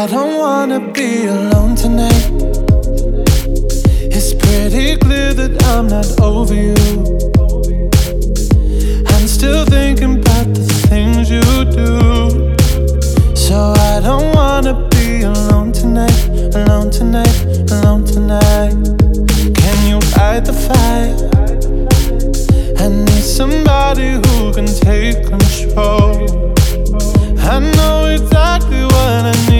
I don't wanna be alone tonight. It's pretty clear that I'm not over you. I'm still thinking about the things you do. So I don't wanna be alone tonight, alone tonight, alone tonight. Can you fight the fire? I need somebody who can take control. I know exactly what I need.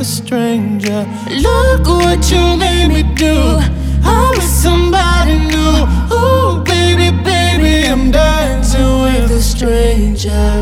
a stranger. Look what you made me do. I'm with somebody new. Oh, baby, baby, I'm dancing with a stranger.